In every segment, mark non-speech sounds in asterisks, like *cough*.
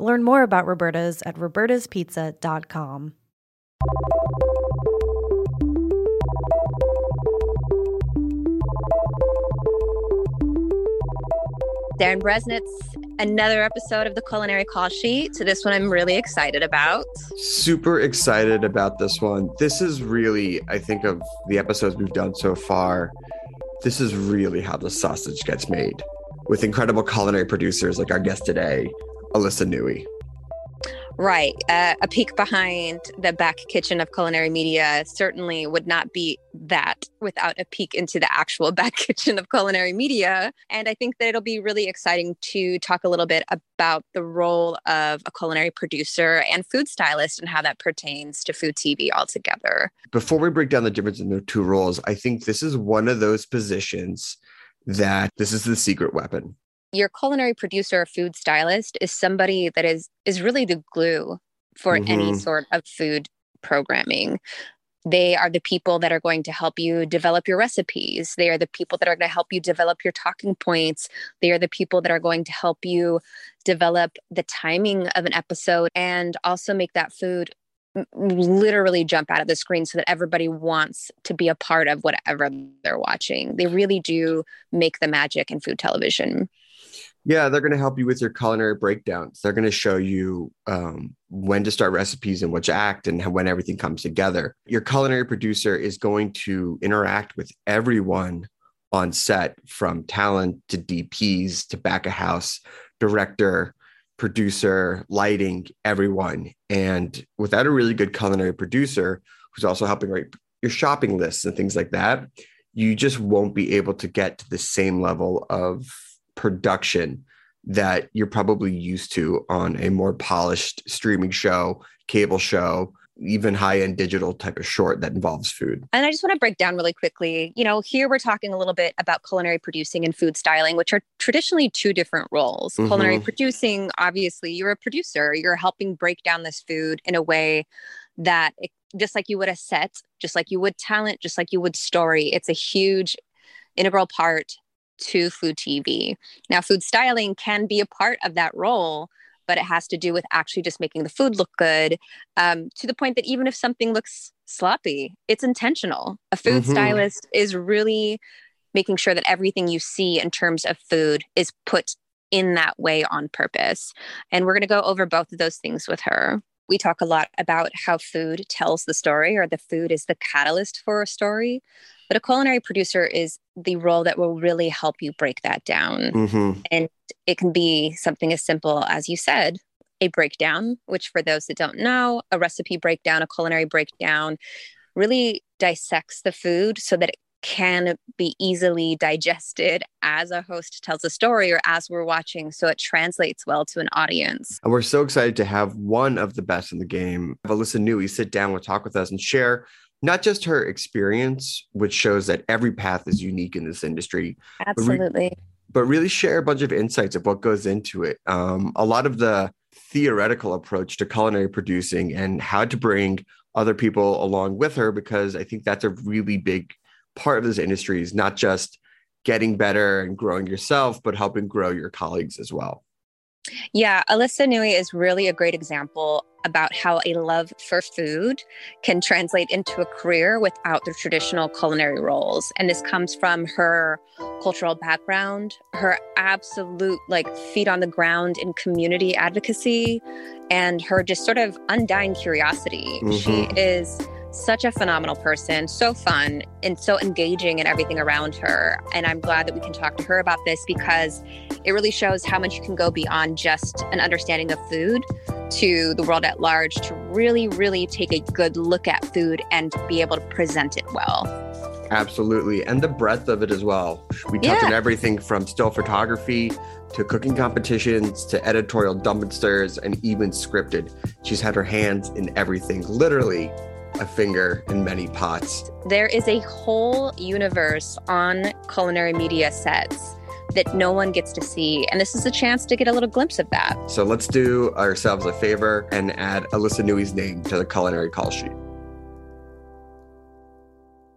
Learn more about Roberta's at robertaspizza.com. Darren Bresnitz, another episode of the Culinary Call Sheet. So this one I'm really excited about. Super excited about this one. This is really, I think, of the episodes we've done so far. This is really how the sausage gets made with incredible culinary producers like our guest today, Alyssa Noui. Right. Uh, a peek behind the back kitchen of culinary media certainly would not be that without a peek into the actual *laughs* back kitchen of culinary media. And I think that it'll be really exciting to talk a little bit about the role of a culinary producer and food stylist and how that pertains to food TV altogether. Before we break down the difference in their two roles, I think this is one of those positions that this is the secret weapon your culinary producer or food stylist is somebody that is is really the glue for mm-hmm. any sort of food programming they are the people that are going to help you develop your recipes they are the people that are going to help you develop your talking points they are the people that are going to help you develop the timing of an episode and also make that food literally jump out of the screen so that everybody wants to be a part of whatever they're watching. They really do make the magic in food television. Yeah, they're going to help you with your culinary breakdowns. They're going to show you um, when to start recipes and which act and when everything comes together. Your culinary producer is going to interact with everyone on set from talent to DPs to back of house, director, producer, lighting, everyone. And without a really good culinary producer who's also helping write your shopping lists and things like that, you just won't be able to get to the same level of production that you're probably used to on a more polished streaming show, cable show, even high end digital type of short that involves food. And I just want to break down really quickly. You know, here we're talking a little bit about culinary producing and food styling, which are traditionally two different roles. Mm-hmm. Culinary producing, obviously, you're a producer, you're helping break down this food in a way that it, just like you would a set, just like you would talent, just like you would story, it's a huge integral part to food TV. Now, food styling can be a part of that role, but it has to do with actually just making the food look good um, to the point that even if something looks sloppy, it's intentional. A food mm-hmm. stylist is really making sure that everything you see in terms of food is put in that way on purpose. And we're going to go over both of those things with her. We talk a lot about how food tells the story or the food is the catalyst for a story. But a culinary producer is the role that will really help you break that down. Mm-hmm. And it can be something as simple as you said, a breakdown, which for those that don't know, a recipe breakdown, a culinary breakdown really dissects the food so that it can be easily digested as a host tells a story or as we're watching so it translates well to an audience. And we're so excited to have one of the best in the game, Alyssa Noui, sit down and talk with us and share not just her experience, which shows that every path is unique in this industry. Absolutely. But, re- but really share a bunch of insights of what goes into it. Um, a lot of the theoretical approach to culinary producing and how to bring other people along with her, because I think that's a really big part of this industry is not just getting better and growing yourself, but helping grow your colleagues as well. Yeah, Alyssa Noui is really a great example about how a love for food can translate into a career without the traditional culinary roles. And this comes from her cultural background, her absolute like feet on the ground in community advocacy, and her just sort of undying curiosity. Mm-hmm. She is such a phenomenal person, so fun and so engaging in everything around her. And I'm glad that we can talk to her about this because it really shows how much you can go beyond just an understanding of food to the world at large to really, really take a good look at food and be able to present it well. Absolutely. And the breadth of it as well. We touch yeah. on everything from still photography to cooking competitions to editorial dump and stirs and even scripted. She's had her hands in everything, literally a finger in many pots. There is a whole universe on culinary media sets that no one gets to see. And this is a chance to get a little glimpse of that. So let's do ourselves a favor and add Alyssa Noui's name to the culinary call sheet.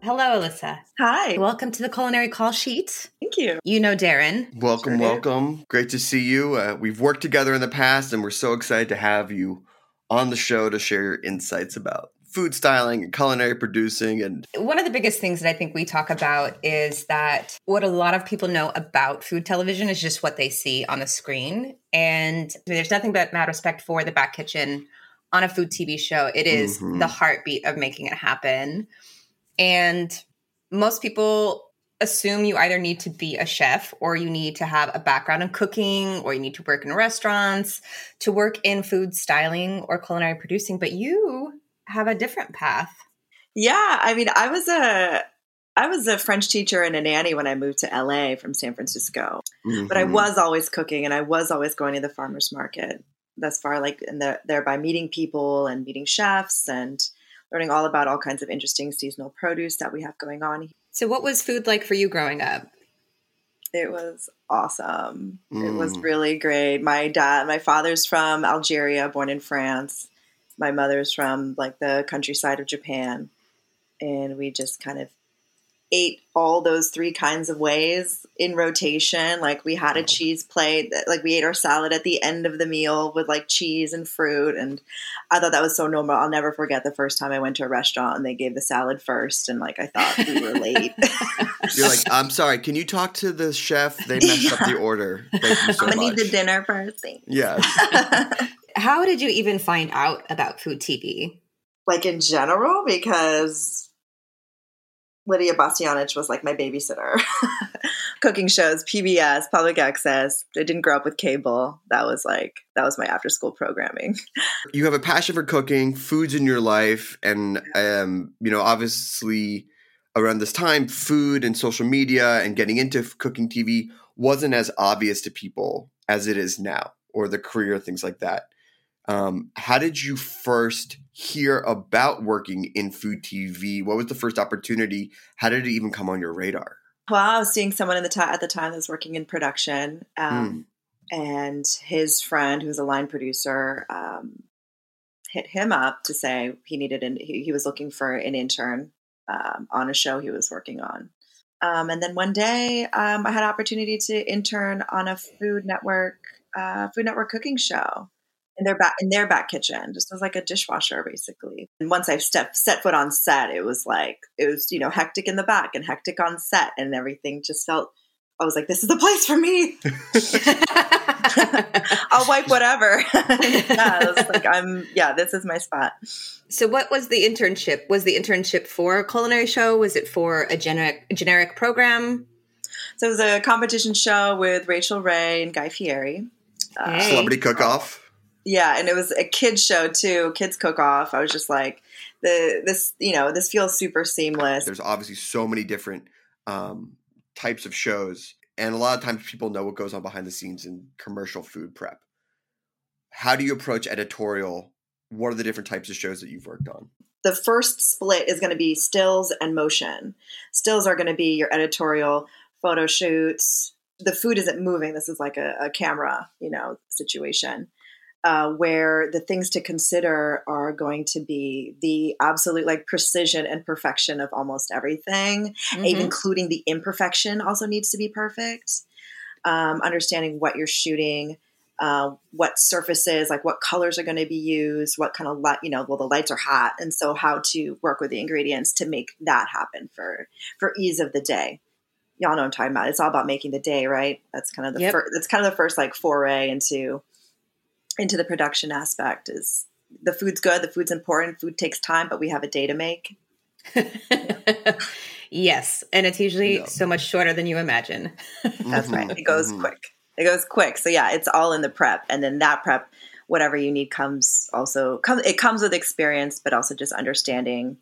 Hello, Alyssa. Hi. Welcome to the culinary call sheet. Thank you. You know Darren. Welcome, sure welcome. Great to see you. Uh, we've worked together in the past, and we're so excited to have you on the show to share your insights about food styling and culinary producing and one of the biggest things that i think we talk about is that what a lot of people know about food television is just what they see on the screen. And there's nothing but mad respect for the back kitchen on a food tv show. It is mm-hmm. the heartbeat of making it happen. And most people assume you either need to be a chef or you need to have a background in cooking or you need to work in restaurants to work in food styling or culinary producing but you have a different path. Yeah, I mean, I was a I was a French teacher and a nanny when I moved to LA from San Francisco. Mm-hmm. But I mm-hmm. was always cooking and I was always going to the farmers market. Thus far, like and the, thereby meeting people and meeting chefs and learning all about all kinds of interesting seasonal produce that we have going on. So, what was food like for you growing up? It was awesome. Mm. It was mm. really great. My dad, my father's from Algeria, born in France my mother's from like the countryside of Japan, and we just kind of ate all those three kinds of ways in rotation. Like we had a cheese plate, like we ate our salad at the end of the meal with like cheese and fruit. And I thought that was so normal. I'll never forget the first time I went to a restaurant and they gave the salad first. And like I thought we were late. *laughs* You're like, I'm sorry, can you talk to the chef? They messed yeah. up the *laughs* order. Thank you so I'm gonna need the dinner first. Yes. *laughs* How did you even find out about food TV? Like in general, because Lidia Bastianich was like my babysitter. *laughs* Cooking shows, PBS, public access. I didn't grow up with cable. That was like that was my after school programming. You have a passion for cooking, foods in your life, and um, you know, obviously around this time, food and social media and getting into cooking TV wasn't as obvious to people as it is now, or the career things like that. Um, how did you first hear about working in food TV? What was the first opportunity? How did it even come on your radar? Well, I was seeing someone in the t- at the time that was working in production, um, mm. and his friend, who was a line producer, um, hit him up to say he needed an he, he was looking for an intern um, on a show he was working on. Um, and then one day, um, I had opportunity to intern on a Food Network uh, Food Network cooking show in their back in their back kitchen, just as like a dishwasher, basically. And once I stepped set foot on set, it was like it was you know hectic in the back and hectic on set, and everything just felt. I was like, this is the place for me. *laughs* I'll wipe whatever. *laughs* yeah, was like I'm. Yeah, this is my spot. So, what was the internship? Was the internship for a culinary show? Was it for a generic generic program? So it was a competition show with Rachael Ray and Guy Fieri. Uh, Celebrity cook off. Yeah, and it was a kids show too, kids cook off. I was just like, the this you know this feels super seamless. There's obviously so many different um, types of shows, and a lot of times people know what goes on behind the scenes in commercial food prep. How do you approach editorial? What are the different types of shows that you've worked on? The first split is going to be stills and motion. Stills are going to be your editorial photo shoots. The food isn't moving. This is like a, a camera, you know, situation uh, where the things to consider are going to be the absolute like precision and perfection of almost everything, Mhm. including the imperfection also needs to be perfect. Um, understanding what you're shooting, uh, what surfaces, like what colors are going to be used, what kind of light, you know, well, the lights are hot, and so how to work with the ingredients to make that happen for for ease of the day. Y'all know I'm talking about. It's all about making the day, right? That's kind of the Yep. first. That's kind of the first like foray into into the production aspect. Is the food's good, the food's important, food takes time, but we have a day to make. *laughs* yes, and it's usually Yeah. so much shorter than you imagine. That's Mhm, right. It goes mhm. quick. It goes quick. So yeah, it's all in the prep, and then that prep, whatever you need, comes also come. It comes with experience, but also just understanding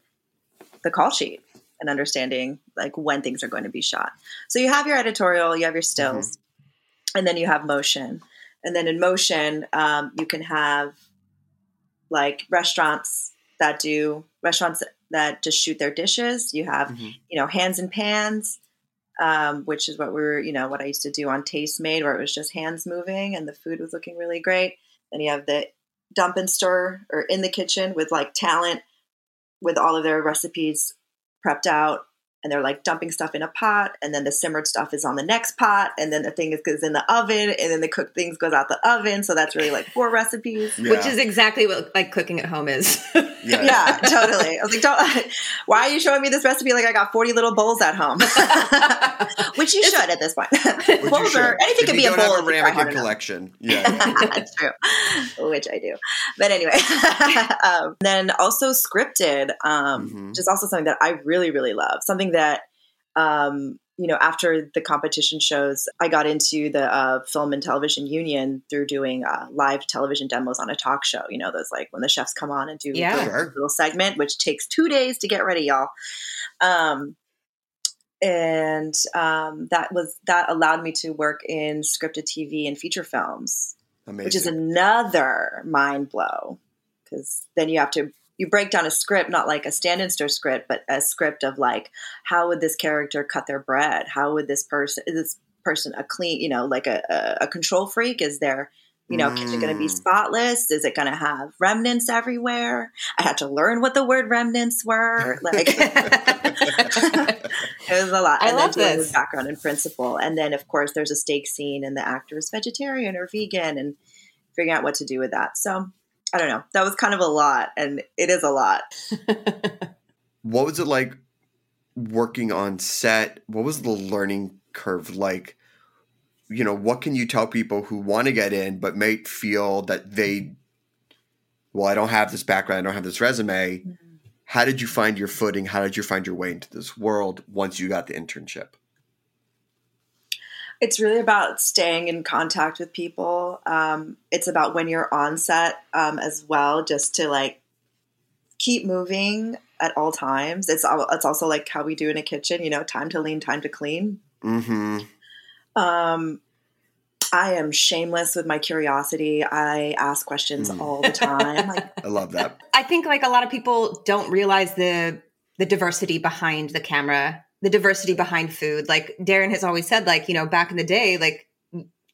the call sheet and understanding like when things are going to be shot. So you have your editorial, you have your stills, and then you have motion. And then in motion, um, you can have like restaurants that do restaurants that just shoot their dishes. You have Mhm. you know hands and pans um, which is what we were, you know, what I used to do on Tastemade, where it was just hands moving and the food was looking really great. Then you have the dump and stir or in the kitchen with like talent with all of their recipes prepped out. And they're like dumping stuff in a pot, and then the simmered stuff is on the next pot, and then the thing is goes in the oven, and then the cooked things goes out the oven. So that's really like four recipes. Yeah. Which is exactly what like cooking at home is. *laughs* Yeah. *laughs* Yeah, totally. I was like, don't, *laughs* why are you showing me this recipe like I got 40 little bowls at home? *laughs* Which you should at this point. Bowls are, anything If can be a bowl. have a if you try hard ramekin collection. Yeah. True, which I do. But anyway, um, then also scripted, um, Mhm. which is also something that I really, really love. Something that, um, you know, after the competition shows, I got into the uh, film and television union through doing uh, live television demos on a talk show. You know, those like when the chefs come on and do Yeah. the little segment, which takes two days to get ready, y'all. Um, and um, that was that allowed me to work in scripted TV and feature films Amazing. which is another mind blow because then you have to you break down a script not like a stand and stir script but a script of like how would this character cut their bread how would this person is this person a clean you know like a, a, a control freak is their you know kitchen going to be Mm. spotless is it going to have remnants everywhere i had to learn what the word remnants were like *laughs* *laughs* it was a lot. I and love then this. the background and principle. And then, of course, there's a steak scene, and the actor is vegetarian or vegan, and figuring out what to do with that. So, I don't know. That was kind of a lot, and it is a lot. *laughs* what was it like working on set? What was the learning curve like? You know, what can you tell people who want to get in but may feel that they, well, I don't have this background, I don't have this resume. Mm-hmm. How did you find your footing? How did you find your way into this world once you got the internship? It's really about staying in contact with people. Um, it's about when you're on set um, as well, just to like keep moving at all times. It's al- it's also like how we do in a kitchen. You know, time to lean, time to clean. Mm-hmm. Um, I am shameless with my curiosity. I ask questions Mm. all the time. Like, *laughs* I love that. I think like a lot of people don't realize the the diversity behind the camera, the diversity behind food. Like Darren has always said, like you know, back in the day, like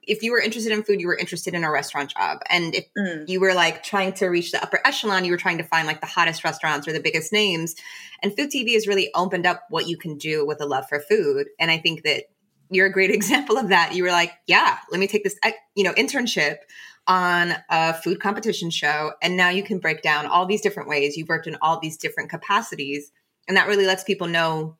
if you were interested in food, you were interested in a restaurant job, and if mm, you were like trying to reach the upper echelon, you were trying to find like the hottest restaurants or the biggest names. And food TV has really opened up what you can do with a love for food. And I think that you're a great *laughs* example of that. You were like, yeah, let me take this, you know, internship on a food competition show. And now you can break down all these different ways. You've worked in all these different capacities. And that really lets people know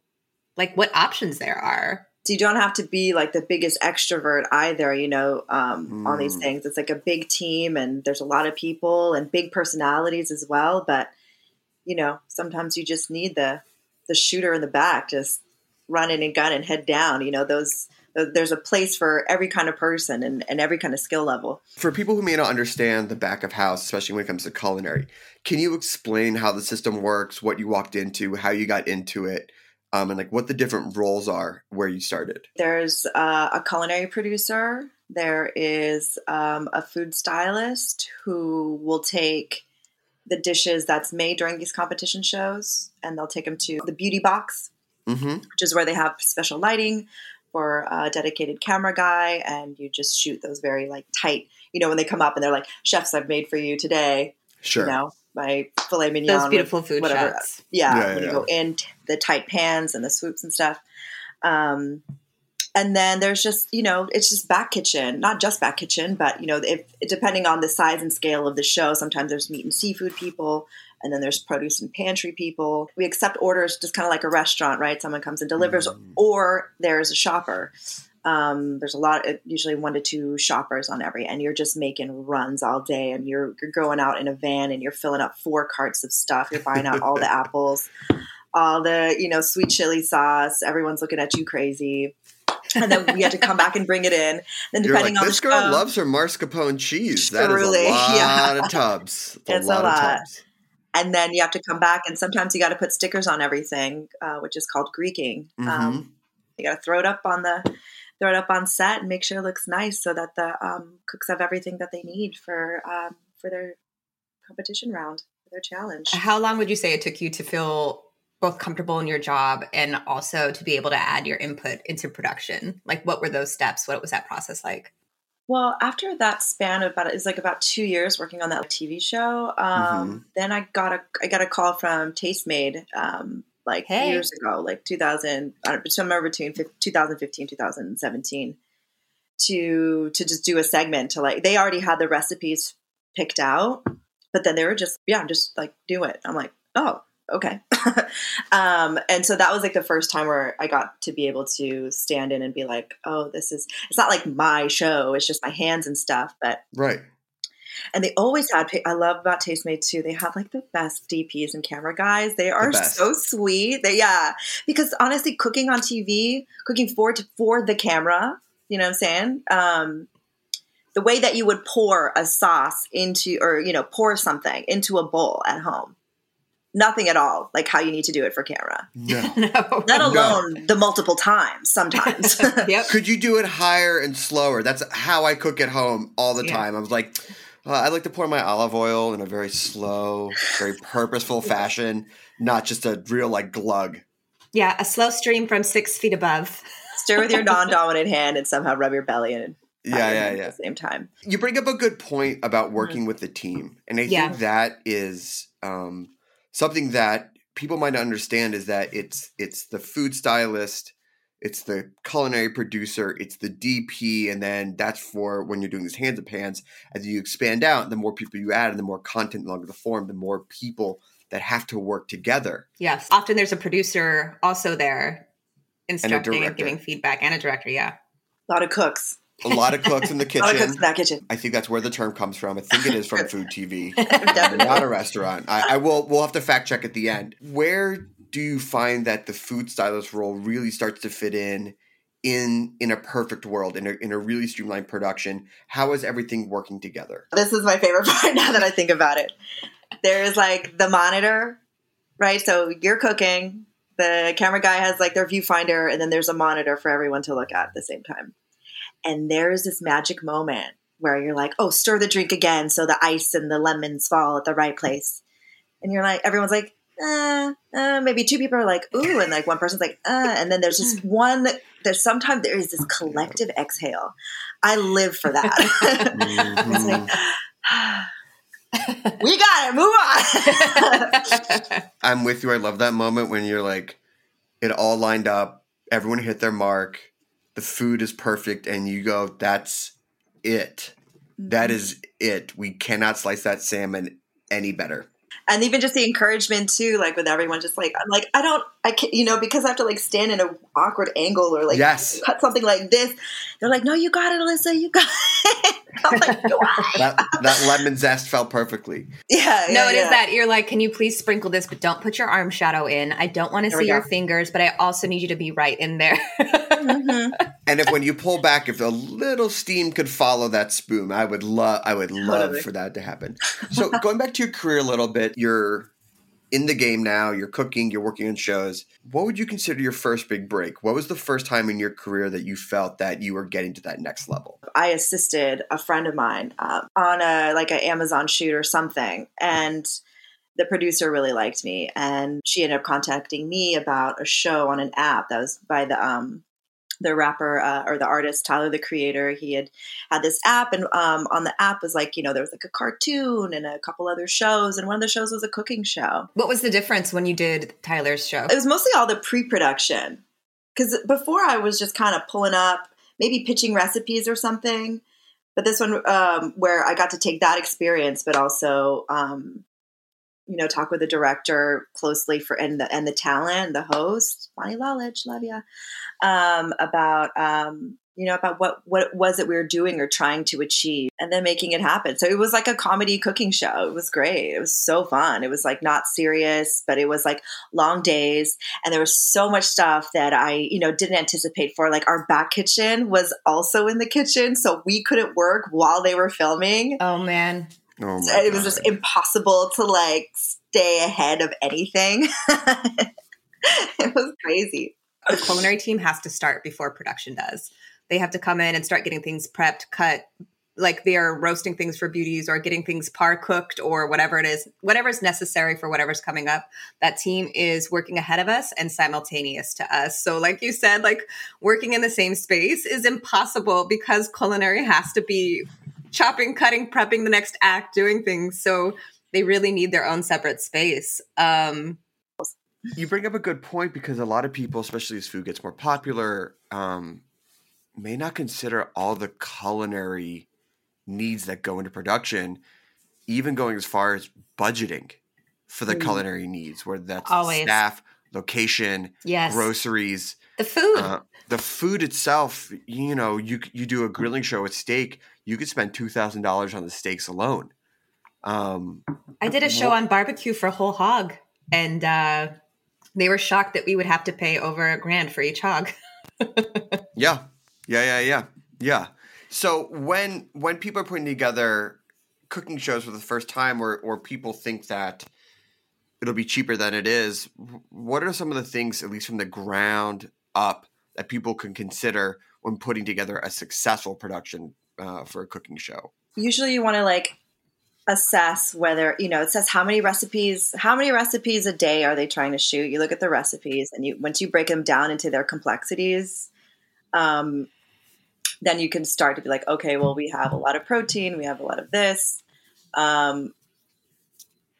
like what options there are. so you don't have to be like the biggest extrovert either. You know, um, on these Mm. things, it's like a big team, and there's a lot of people and big personalities as well. But you know, sometimes you just need the the shooter in the back, just running and gun and head down. You know, those there's a place for every kind of person and, and every kind of skill level. For people who may not understand the back of house, especially when it comes to culinary, can you explain how the system works, what you walked into, how you got into it, um, and like what the different roles are where you started? There's uh, a culinary producer. There is um, a food stylist who will take the dishes that's made during these competition shows and they'll take them to the beauty box, Mm-hmm. which is where they have special lighting for a dedicated camera guy, and you just shoot those very like tight. You know, when they come up and they're like, "Chefs, I've made for you today." Sure. You know, my filet mignon. Those beautiful food whatever. shots. Yeah, Yeah, when yeah, you go in t- the tight pans and the swoops and stuff. Um, and then there's just you know it's just back kitchen, not just back kitchen, but you know if depending on the size and scale of the show, sometimes there's meat and seafood people. And then there's produce and pantry people. We accept orders just kind of like a restaurant, right? Someone comes and delivers, Mm. or there's a shopper. Um, there's a lot, usually one to two shoppers on every, and you're just making runs all day, and you're you're going out in a van and you're filling up four carts of stuff. You're buying out all the *laughs* apples, all the you know sweet chili sauce. Everyone's looking at you crazy, and then we had to come back and bring it in. Then depending like, on this girl show- loves her mascarpone cheese. That is Truly, *laughs* a lot yeah. of tubs. It's, It's a a lot, lot. of tubs. and then you have to come back, and sometimes you got to put stickers on everything, uh, which is called Greeking. Mm-hmm. Um, you got to throw it up on the throw it up on set and make sure it looks nice so that the um, cooks have everything that they need for um, for their competition round, for their challenge. How long would you say it took you to feel both comfortable in your job and also to be able to add your input into production? Like, what were those steps? What was that process like? Well, after that span of about it was like about two years working on that TV show. Um, Then I got a I got a call from Tastemade um, like Hey. years ago, like 2000, I don't know, somewhere between 2015 2017, to to just do a segment to like they already had the recipes picked out, but then they were just yeah, just like do it. I'm like oh okay. *laughs* um, and so that was like the first time where I got to be able to stand in and be like, oh, this is, it's not like my show, it's just my hands and stuff. But, Right. And they always had, I love about Tastemade too, they have like the best DPs and camera guys. They are best. so sweet. They, yeah. Because honestly, cooking on TV, cooking for, for the camera, you know what I'm saying? Um, the way that you would pour a sauce into, or, you know, pour something into a bowl at home. Nothing at all like how you need to do it for camera. No. *laughs* no. Let No. alone the multiple times sometimes. *laughs* yep. Could you do it higher and slower? That's how I cook at home all the Yeah. time. I was like, uh, I like to pour my olive oil in a very slow, very purposeful *laughs* fashion, not just a real like glug. Yeah. A slow stream from six feet above. *laughs* Stir with your non-dominant hand and somehow rub your belly and Yeah, yeah, yeah. at yeah. the same time. You bring up a good point about working with the team, and I Yeah. think that is um, something that people might not understand is that it's it's the food stylist, it's the culinary producer, it's the DP, and then that's for when you're doing these hands of pans. As you expand out, the more people you add, and the more content longer the form, the more people that have to work together. Yes. Often there's a producer also there instructing and, director. giving feedback and a director. Yeah. A lot of cooks. A lot of cooks in the *laughs* A lot of cooks kitchen. in that kitchen. I think that's where the term comes from. I think it is from *laughs* food TV. *laughs* Not a restaurant. I, I will. We'll have to fact check at the end. Where do you find that the food stylist role really starts to fit in in in a perfect world in a in a really streamlined production? How is everything working together? This is my favorite part now that I think about it. There's like the monitor, right? So you're cooking. The camera guy has like their viewfinder, and then there's a monitor for everyone to look at at the same time. And there's this magic moment where you're like, oh, stir the drink again so the ice and the lemons fall at the right place. And you're like, everyone's like, uh, uh, maybe two people are like, ooh, and like one person's like, uh, and then there's just *laughs* one. There's sometimes there is this collective exhale. I live for that. *laughs* It's like, we got it. Move on. *laughs* I'm with you. I love that moment when you're like, it all lined up. Everyone hit their mark. The food is perfect, and you go, "That's it. That mm-hmm. is it. We cannot slice that salmon any better." and even just the encouragement too, like with everyone, just like I'm like I don't, I can't, you know, because I have to like stand in an awkward angle or like Yes. cut something like this. They're like, no, you got it, Alyssa, you got it. *laughs* I'm like, do *laughs* That that lemon zest fell perfectly. Yeah, No, yeah, it is that you're like, can you please sprinkle this, but don't put your arm shadow in. I don't want to see your fingers, but I also need you to be right in there. Mhm. *laughs* And if when you pull back, if a little steam could follow that spoon, I would love I would love Totally. for that to happen. So going back to your career a little bit, you're in the game now, you're cooking, you're working on shows. What would you consider your first big break? What was the first time in your career that you felt that you were getting to that next level? I assisted a friend of mine um, on a like an Amazon shoot or something, and the producer really liked me, and she ended up contacting me about a show on an app that was by the um, the rapper uh, or the artist Tyler the Creator. He had had this app, and um, on the app was like you know there was like a cartoon and a couple other shows, and one of the shows was a cooking show. What was the difference when you did Tyler's show? It was mostly all the pre-production because before I was just kind of pulling up, maybe pitching recipes or something. But this one, um, where I got to take that experience, but also um, you know, talk with the director closely for and the and the talent, the host, Bonnie Lalich, love ya, um, about um, you know about what what it was that we were doing or trying to achieve, and then making it happen. So it was like a comedy cooking show. It was great. It was so fun. It was like not serious, but it was like long days, and there was so much stuff that I you know didn't anticipate for. Like our back kitchen was also in the kitchen, so we couldn't work while they were filming. Oh man. Oh So it was just impossible to like stay ahead of anything. *laughs* it was crazy. The culinary team has to start before production does. They have to come in and start getting things prepped, cut, like they are roasting things for beauties or getting things par cooked or whatever it is, whatever's necessary for whatever's coming up. That team is working ahead of us and simultaneous to us. So, like you said, like working in the same space is impossible because culinary has to be chopping, cutting, prepping the next act, doing things. So they really need their own separate space. Um, you bring up a good point because a lot of people, especially as food gets more popular, um, may not consider all the culinary needs that go into production, even going as far as budgeting for the Mm. culinary needs, whether that's Always. staff, location, yes, groceries, the food. uh, the food itself. You know, you you do a grilling show with steak, you could spend two thousand dollars on the steaks alone. Um, I did a show on barbecue for a whole hog, and uh, they were shocked that we would have to pay over a grand for each hog. *laughs* Yeah, yeah, yeah, yeah, yeah. So when when people are putting together cooking shows for the first time, or or people think that it'll be cheaper than it is, what are some of the things, at least from the ground up, that people can consider when putting together a successful production uh, for a cooking show? Usually you want to like assess whether, you know, it says how many recipes, how many recipes a day are they trying to shoot? You look at the recipes and you once you break them down into their complexities, um, then you can start to be like, okay, well, we have a lot of protein, we have a lot of this. Um,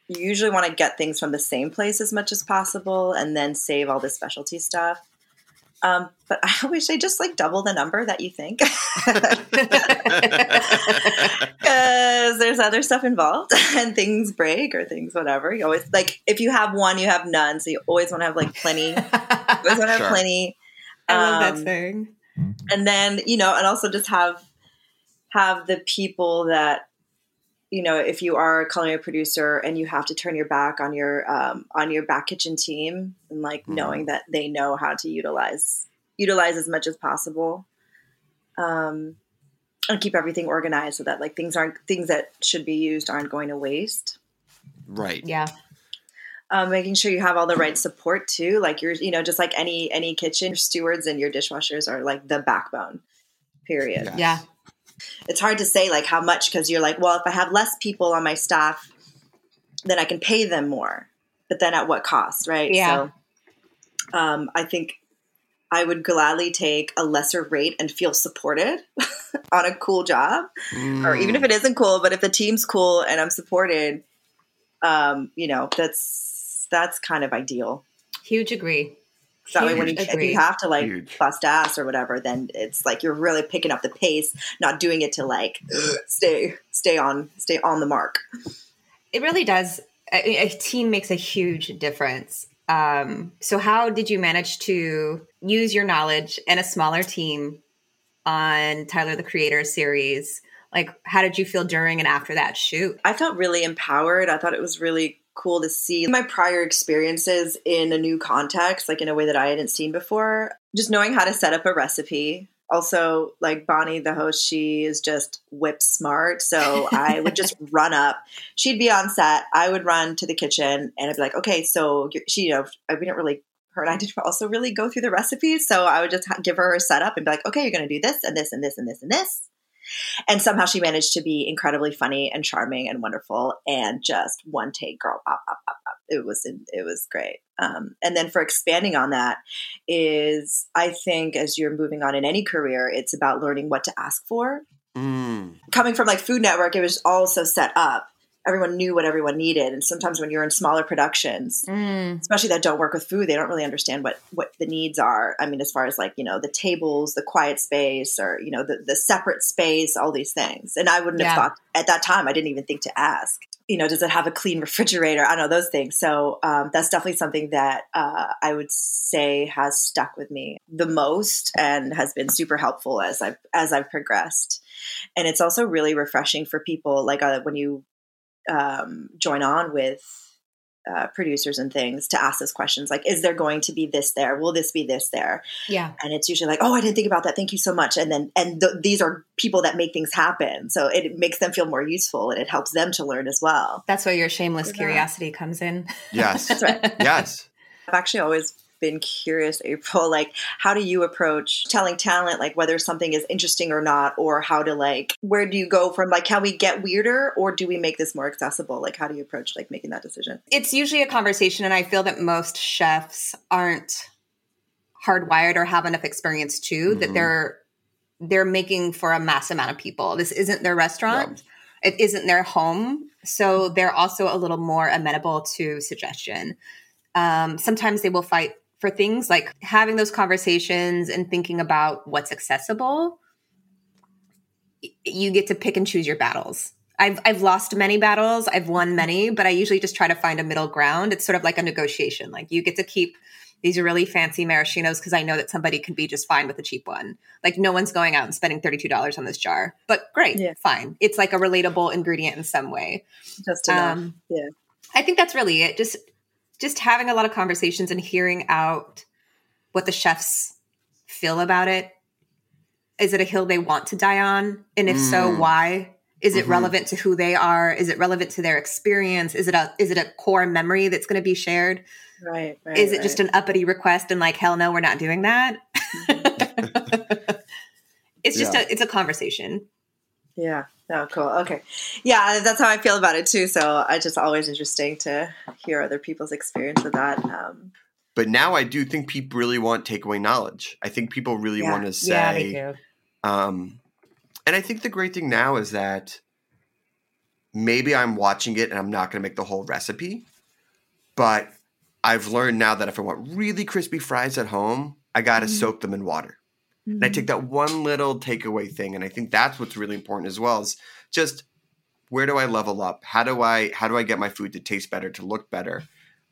you usually want to get things from the same place as much as possible and then save all the specialty stuff. Um, but I *laughs* wish they just like double the number that you think. *laughs* *laughs* Because there's other stuff involved and things break or things, whatever. You always like if you have one, you have none. So you always want to have like plenty. You always want to have Sure. plenty. I love that Um, saying. and then you know and also just have have the people that you know if you are a culinary producer and you have to turn your back on your um, on your back kitchen team and like Mhm. knowing that they know how to utilize utilize as much as possible um, and keep everything organized so that like things aren't things that should be used aren't going to waste Right. Yeah. um, making sure you have all the right support too like you're you know just like any any kitchen your stewards and your dishwashers are like the backbone period Yes. Yeah. It's hard to say like how much because you're like, well, if I have less people on my staff, then I can pay them more. But then at what cost, right? Yeah. So um, I think I would gladly take a lesser rate and feel supported *laughs* on a cool job, or even if it isn't cool, but if the team's cool and I'm supported, um, you know, that's that's kind of ideal. Huge agree. So that way, when you, if you have to like Huge. bust ass or whatever, then it's like you're really picking up the pace, not doing it to like *gasps* stay stay on stay on the mark. It really does. A, a team makes a huge difference. Um, so, how did you manage to use your knowledge and a smaller team on Tyler the Creator series? Like, how did you feel during and after that shoot? I felt really empowered. I thought it was really cool to see my prior experiences in a new context, like in a way that I hadn't seen before. Just knowing how to set up a recipe. Also, like Bonnie, the host, she is just whip smart. So *laughs* I would just run up. She'd be on set. I would run to the kitchen and I'd be like, okay, so she, you know, I didn't really, her and I didn't also really go through the recipes. So I would just give her a setup and be like, okay, you're going to do this and this and this and this and this and somehow she managed to be incredibly funny and charming and wonderful and just one take girl pop pop pop pop it was it was great. Um, and then for expanding on that is I think as you're moving on in any career, it's about learning what to ask for. Mm. Coming from like Food Network, it was also set up everyone knew what everyone needed. And sometimes when you're in smaller productions, mm. especially that don't work with food, they don't really understand what what the needs are. I mean, as far as like you know the tables, the quiet space, or you know the the separate space, all these things. And I wouldn't yeah. have thought at that time. I didn't even think to ask. You know, does it have a clean *laughs* refrigerator? I don't know those things. So um, that's definitely something that uh, I would say has stuck with me the most and has been super helpful as I've as I've progressed and it's also really refreshing for people like uh, when you um, join on with uh, producers and things to ask those questions like is there going to be this there? Will this be this there? Yeah. And it's usually like oh i didn't think about that. Thank you so much. And then and th- these are people that make things happen. So it makes them feel more useful and it helps them to learn as well. That's where your shameless curiosity comes in. Yes. *laughs* That's right. Yes. I've actually always been curious, April, *laughs* like how do you approach telling talent, like whether something is interesting or not, or how to like, where do you go from like, can we get weirder or do we make this more accessible? Like, how do you approach like making that decision? It's usually a conversation. And I feel that most chefs aren't hardwired or have enough experience too, mm-hmm. that they're, they're making for a mass amount of people. This isn't their restaurant. It isn't their home. So they're also a little more amenable to suggestion. Um, sometimes they will fight for things like having those conversations and thinking about what's accessible you get to pick and choose your battles I've I've lost many battles, I've won many, but I usually just try to find a middle ground. It's sort of like a negotiation. Like you get to keep these really fancy maraschinos because I know that somebody can be just fine with a cheap one. Like no one's going out and spending $32 on this jar. But great, yeah. fine. It's like a relatable ingredient in some way. Just enough. Um, yeah. I think that's really it. Just just having a lot of conversations and hearing out what the chefs feel about it. Is it a hill they want to die on? And if mm. so, why? Is it mm-hmm. relevant to who they are? Is it relevant to their experience? Is it a is it a core memory that's going to be shared? Right. right is it right. just an uppity request and like hell no, we're not doing that? Mm-hmm. *laughs* it's just yeah. a it's a conversation. Yeah. Oh, cool. Okay. Yeah, that's how I feel about it too. So it's just always interesting to hear other people's experience with that. Um, but now I do think people really want takeaway knowledge. I think people really yeah. want to say, yeah, they do. Um, and I think the great thing now is that maybe I'm watching it and I'm not going to make the whole recipe, but I've learned now that if I want really crispy fries at home, I got to mm-hmm. soak them in water. Mm-hmm. And I take mm-hmm. that one little takeaway thing, and I think that's what's really important as well. Is just where do I level up? How do I how do I get my food to taste better, to look better?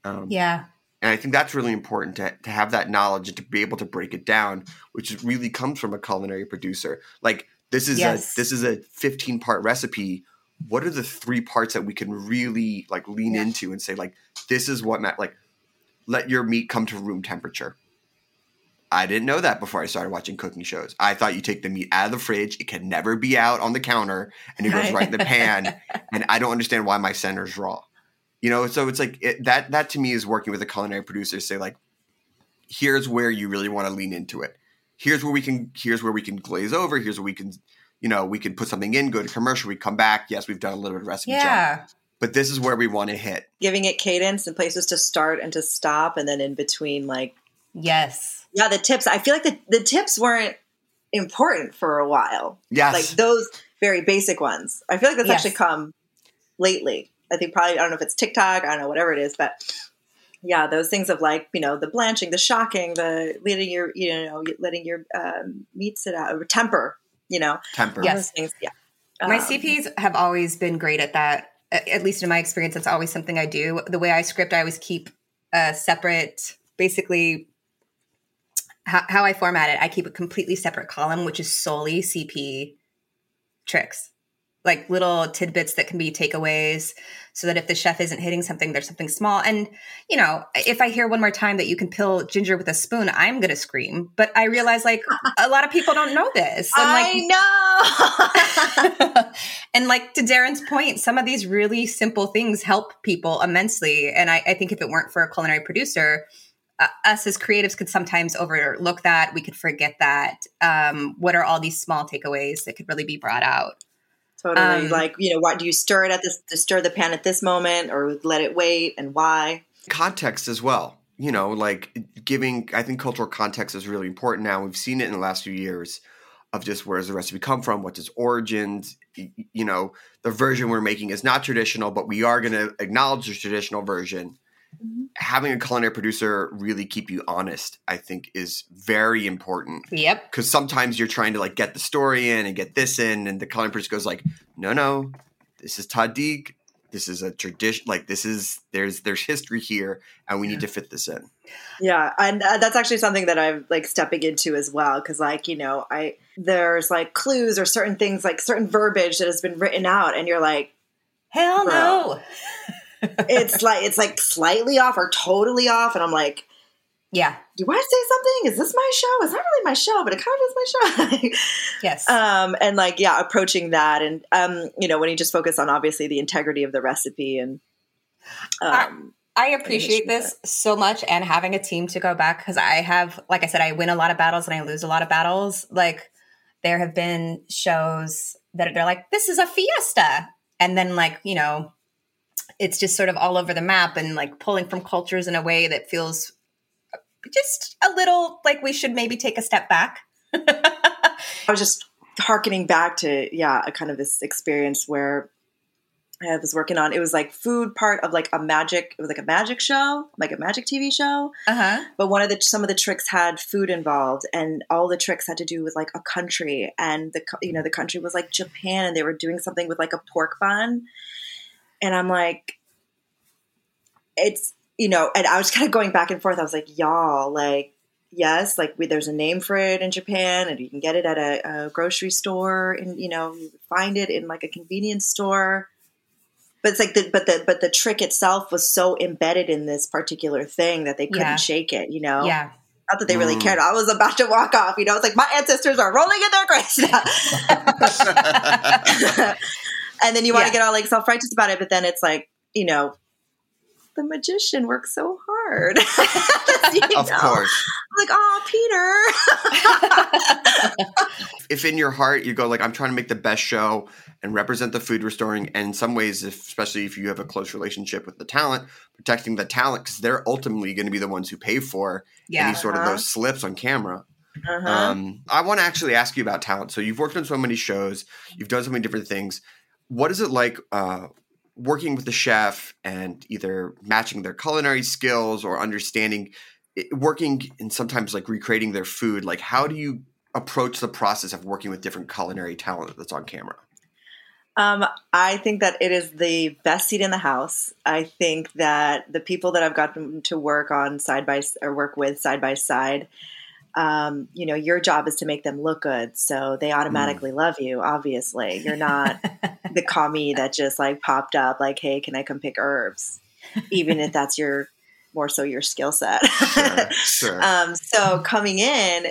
Um, yeah. And I think that's really important to, to have that knowledge and to be able to break it down, which really comes from a culinary producer. Like this is yes. a this is a 15 part recipe. What are the three parts that we can really like lean yeah. into and say like this is what Matt like let your meat come to room temperature I didn't know that before I started watching cooking shows. I thought you take the meat out of the fridge, it can never be out on the counter, and it goes right in the pan. *laughs* And I don't understand why my center's raw. You know, so it's like it, that. That to me is working with a culinary producer. Say like, here's where you really want to lean into it. Here's where we can. Here's where we can glaze over. Here's where we can. You know, we can put something in, go to commercial, we come back. Yes, we've done a little bit of recipe. Yeah. Job, but this is where we want to hit. Giving it cadence and places to start and to stop, and then in between, like yes yeah, the tips. I feel like the, the tips weren't important for a while. Yes. Like those very basic ones. I feel like that's yes. actually come lately. I think probably, I don't know if it's TikTok, I don't know, whatever it is, but yeah, those things of like, you know, the blanching, the shocking, the letting your, you know, letting your um, meat sit out, or temper, you know. Temper. Yes. Things, yeah. My um, CPs have always been great at that. At least in my experience, it's always something I do. The way I script, I always keep a separate, basically how, how I format it, I keep a completely separate column, which is solely CP tricks, like little tidbits that can be takeaways so that if the chef isn't hitting something, there's something small. And, you know, if I hear one more time that you can peel ginger with a spoon, I'm going to scream. But I realize like *laughs* a lot of people don't know this. Like, I know. *laughs* and like to Darren's point, some of these really simple things help people immensely. And I, I think if it weren't for a culinary producer, uh, us as creatives could sometimes overlook that. We could forget that. Um, what are all these small takeaways that could really be brought out? Totally. Um, like, you know, why do you stir it at this, to stir the pan at this moment or let it wait and why? context as well. You know, like giving, I think cultural context is really important now. We've seen it in the last few years of just where does the recipe come from? What's its origins? You know, the version we're making is not traditional, but we are going to acknowledge the traditional version. Having a culinary producer really keep you honest, I think, is very important Yep. because sometimes you're trying to like get the story in and get this in, and the culinary producer goes like, "No, no, this is Tahdig. This is a tradition. Like this is there's there's history here, and we need to fit this in." Yeah, and uh, that's actually something that I'm like stepping into as well because, like, you know, I there's like clues or certain things, like certain verbiage that has been written out, and you're like, Hell Bro. no. It's like it's like slightly off or totally off, and I'm like, Yeah. do I say something? Is this my show? It's not really my show, but it kind of is my show. *laughs* Yes. um, and like, yeah, approaching that, and um, you know, when you just focus on obviously the integrity of the recipe and. Um, I appreciate this so much and having a team to go back because I have, like I said, I win a lot of battles and I lose a lot of battles. Like there have been shows that they're like, this is a fiesta. And then, like, you know, it's just sort of all over the map and like pulling from cultures in a way that feels just a little like we should maybe take a step back. *laughs* I was just harkening back to yeah, a kind of this experience where I was working on. It was like food part of like a magic. It was like a magic show, like a magic TV show. Uh huh. But one of the some of the tricks had food involved, and all the tricks had to do with like a country, and the you know the country was like Japan, and they were doing something with like a pork bun, and I'm like, it's you know, and I was kind of going back and forth. I was like, y'all, like. Yes, like we, there's a name for it in Japan, and you can get it at a, a grocery store, and you know, you find it in like a convenience store but it's like the but the but the trick itself was so embedded in this particular thing that they couldn't Yeah. shake it you know Yeah. not that they really Mm. cared i was about to walk off you know it's like my ancestors are rolling in their graves now *laughs* *laughs* *laughs* and then you want to Yeah. get all like self-righteous about it but then it's like you know the magician works so hard *laughs* *laughs* of know? course. I'm like oh peter *laughs* if in your heart you go like i'm trying to make the best show and represent the food restoring and in some ways if, especially if you have a close relationship with the talent protecting the talent because they're ultimately going to be the ones who pay for Yeah. any sort of Uh-huh. those slips on camera uh-huh. um, i want to actually ask you about talent so you've worked on so many shows you've done so many different things what is it like uh, working with the chef and either matching their culinary skills or understanding it- working and sometimes like recreating their food like how do you approach the process of working with different culinary talent that's on camera Um, I think that it is the best seat in the house. I think that the people that I've gotten to work on side by or work with side by side, um, you know, your job is to make them look good, so they automatically love you. Obviously, you're not *laughs* the commie that just like popped up, like, "Hey, can I come pick herbs?" Even if that's your more so your skill set. sure *laughs* sure Um, so coming in,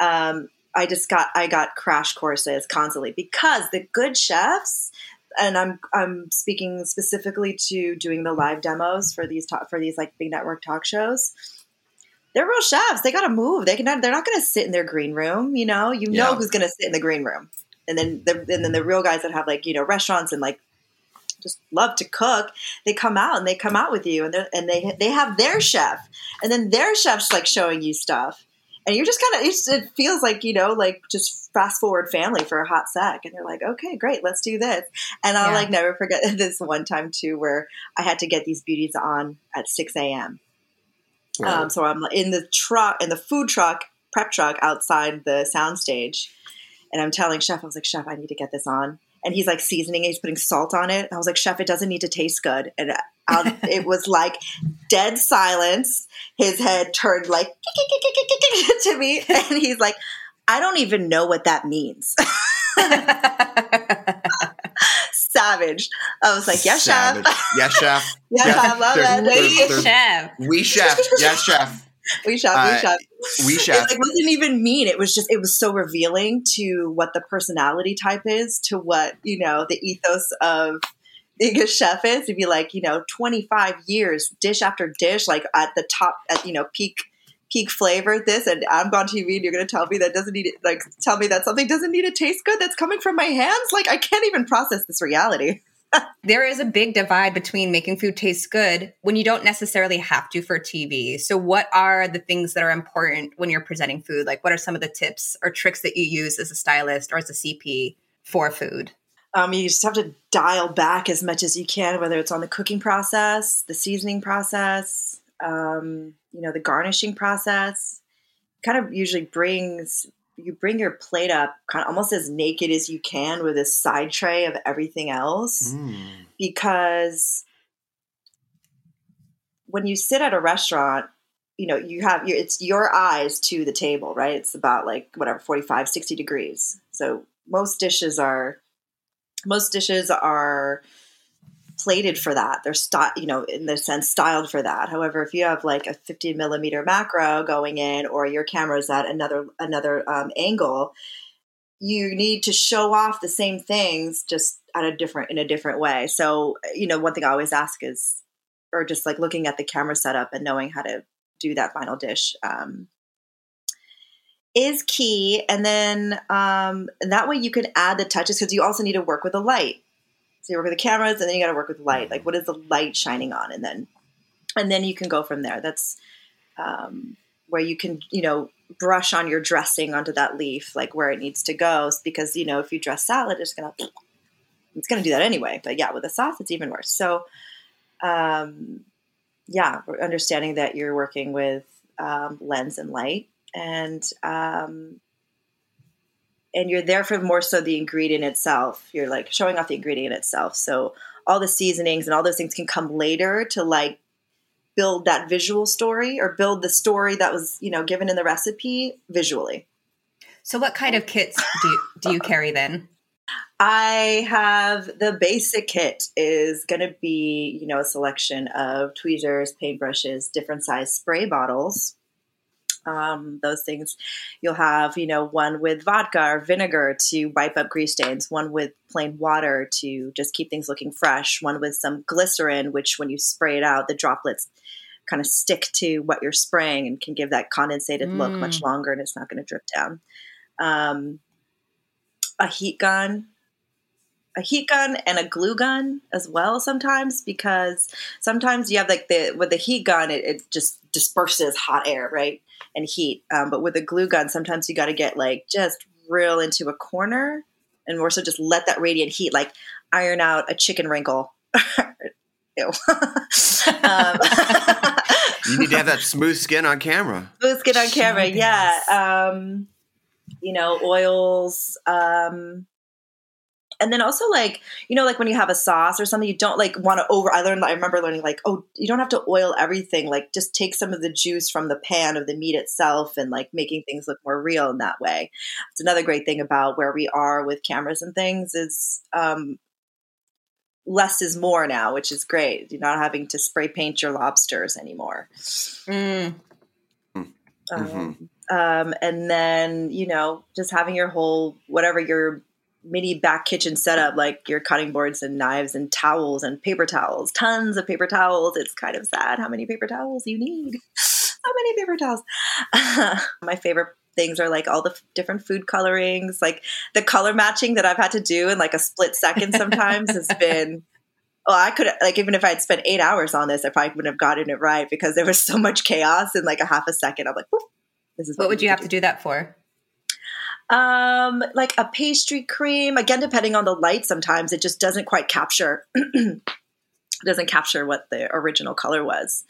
um, I just got I got crash courses constantly because the good chefs, and I'm I'm speaking specifically to doing the live demos for these talk, for these like big network talk shows. They're real chefs. They got to move. They can. They're not going to sit in their green room. You know. You know Yeah. who's going to sit in the green room, and then the, and then the real guys that have like you know restaurants and like just love to cook. They come out and they come out with you, and they and they they have their chef, and then their chef's like showing you stuff, and you're just kind of it feels like you know like just fast forward family for a hot sec, and you're like, okay, great, let's do this. And I'll Yeah. like never forget *laughs* this one time too, where I had to get these beauties on at six a.m. Um, so I'm in the truck, in the food truck, prep truck outside the soundstage, and I'm telling Chef, I was like, Chef, I need to get this on. And he's like seasoning it, he's putting salt on it. I was like, Chef, it doesn't need to taste good. And I, *laughs* it was like dead silence. His head turned like *laughs* to me, and he's like, I don't even know what that means. *laughs* Savage. I was like, yes, Savage. chef. yes chef *laughs* Yes, Yeah, I love they're- it. they're- Lady chef. we chef yes chef We chef, Uh, we chef. we chef It like, wasn't even mean. It was just it was so revealing to what the personality type is, to what you know the ethos of being a chef is. To be like you know twenty five years, dish after dish, like at the top, at you know peak peak flavor this and I'm on TV and you're going to tell me that doesn't need like tell me that something doesn't need to taste good that's coming from my hands? Like I can't even process this reality. *laughs* there is a big divide between making food taste good when you don't necessarily have to for TV. So, what are the things that are important when you're presenting food? Like, what are some of the tips or tricks that you use as a stylist or as a CP for food? Um, you just have to dial back as much as you can, whether it's on the cooking process, the seasoning process, um, you know, the garnishing process. Kind of usually brings you bring your plate up kind of almost as naked as you can with a side tray of everything else mm. because when you sit at a restaurant you know you have your, it's your eyes to the table right it's about like whatever 45 60 degrees so most dishes are most dishes are plated for that. They're style, you know, in the sense styled for that. However, if you have like a 50 millimeter macro going in, or your camera's at another another um, angle, you need to show off the same things just at a different in a different way. So, you know, one thing I always ask is, or just like looking at the camera setup and knowing how to do that final dish. Um, is key and then um, that way you can add the touches because you also need to work with the light so you work with the cameras, and then you got to work with light. Like, what is the light shining on, and then and then you can go from there. That's um, where you can, you know, brush on your dressing onto that leaf, like where it needs to go. Because you know, if you dress salad, it's gonna it's gonna do that anyway. But yeah, with a sauce, it's even worse. So, um, yeah, understanding that you're working with um, lens and light, and um, and you're there for more so the ingredient itself. You're like showing off the ingredient itself. So all the seasonings and all those things can come later to like build that visual story or build the story that was, you know, given in the recipe visually. So what kind of kits do you, do you carry then? I have the basic kit is going to be, you know, a selection of tweezers, paintbrushes, different size spray bottles, um, those things. You'll have, you know, one with vodka or vinegar to wipe up grease stains, one with plain water to just keep things looking fresh, one with some glycerin, which when you spray it out, the droplets kind of stick to what you're spraying and can give that condensated mm. look much mm. longer and it's not going to drip down. Um, a heat gun, a heat gun and a glue gun as well sometimes because sometimes you have like the with the heat gun it, it just disperses hot air right and heat. Um, but with a glue gun, sometimes you got to get like just real into a corner and more so just let that radiant heat like iron out a chicken wrinkle. *laughs* Ew. *laughs* um, you need to have that smooth skin on camera. Smooth skin on camera, yeah. Um, you know, oils. Um, and then also like you know like when you have a sauce or something you don't like want to over i learned i remember learning like oh you don't have to oil everything like just take some of the juice from the pan of the meat itself and like making things look more real in that way it's another great thing about where we are with cameras and things is um less is more now which is great you're not having to spray paint your lobsters anymore mm. Um, mm-hmm. um, and then you know just having your whole whatever your mini back kitchen setup like your cutting boards and knives and towels and paper towels tons of paper towels. It's kind of sad how many paper towels you need. *laughs* How many paper towels. *laughs* My favorite things are like all the f- different food colorings. Like the color matching that i've had to do in like a split second sometimes has *laughs* been well, I could like even if I had spent eight hours on this, I probably wouldn't have gotten it right because there was so much chaos in like a half a second. I'm like, this is what, what would you have to do that for? Um, like a pastry cream. Again, depending on the light, sometimes it just doesn't quite capture *clears throat* doesn't capture what the original color was.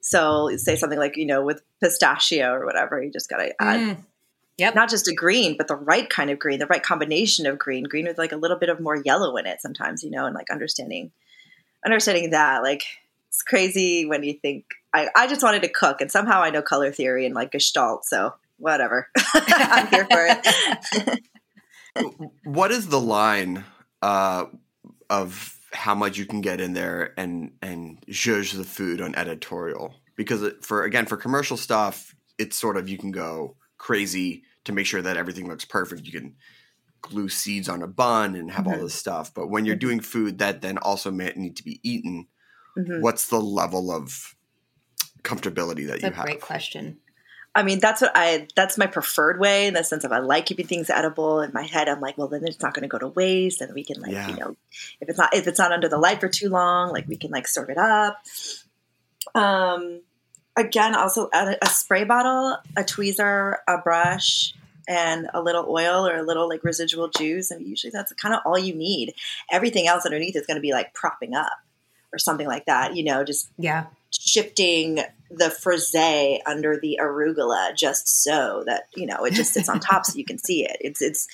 So say something like, you know, with pistachio or whatever, you just gotta add mm. Yep. Not just a green, but the right kind of green, the right combination of green, green with like a little bit of more yellow in it sometimes, you know, and like understanding understanding that. Like it's crazy when you think I, I just wanted to cook and somehow I know color theory and like gestalt. So whatever. *laughs* I'm here for it. what is the line uh, of how much you can get in there and and judge the food on editorial? Because it, for again for commercial stuff, it's sort of you can go crazy to make sure that everything looks perfect. You can glue seeds on a bun and have mm-hmm. all this stuff. But when you're mm-hmm. doing food that then also may need to be eaten, mm-hmm. what's the level of comfortability that That's you a have? Great question. I mean, that's what I, that's my preferred way in the sense of I like keeping things edible in my head. I'm like, well, then it's not going to go to waste. And we can like, Yeah. you know, if it's not, if it's not under the light for too long, like we can like serve it up. Um, again, also a, a spray bottle, a tweezer, a brush, and a little oil or a little like residual juice. And usually that's kind of all you need. Everything else underneath is going to be like propping up or something like that, you know, just Yeah. shifting the frisée under the arugula just so that you know it just sits on top so you can see it it's it's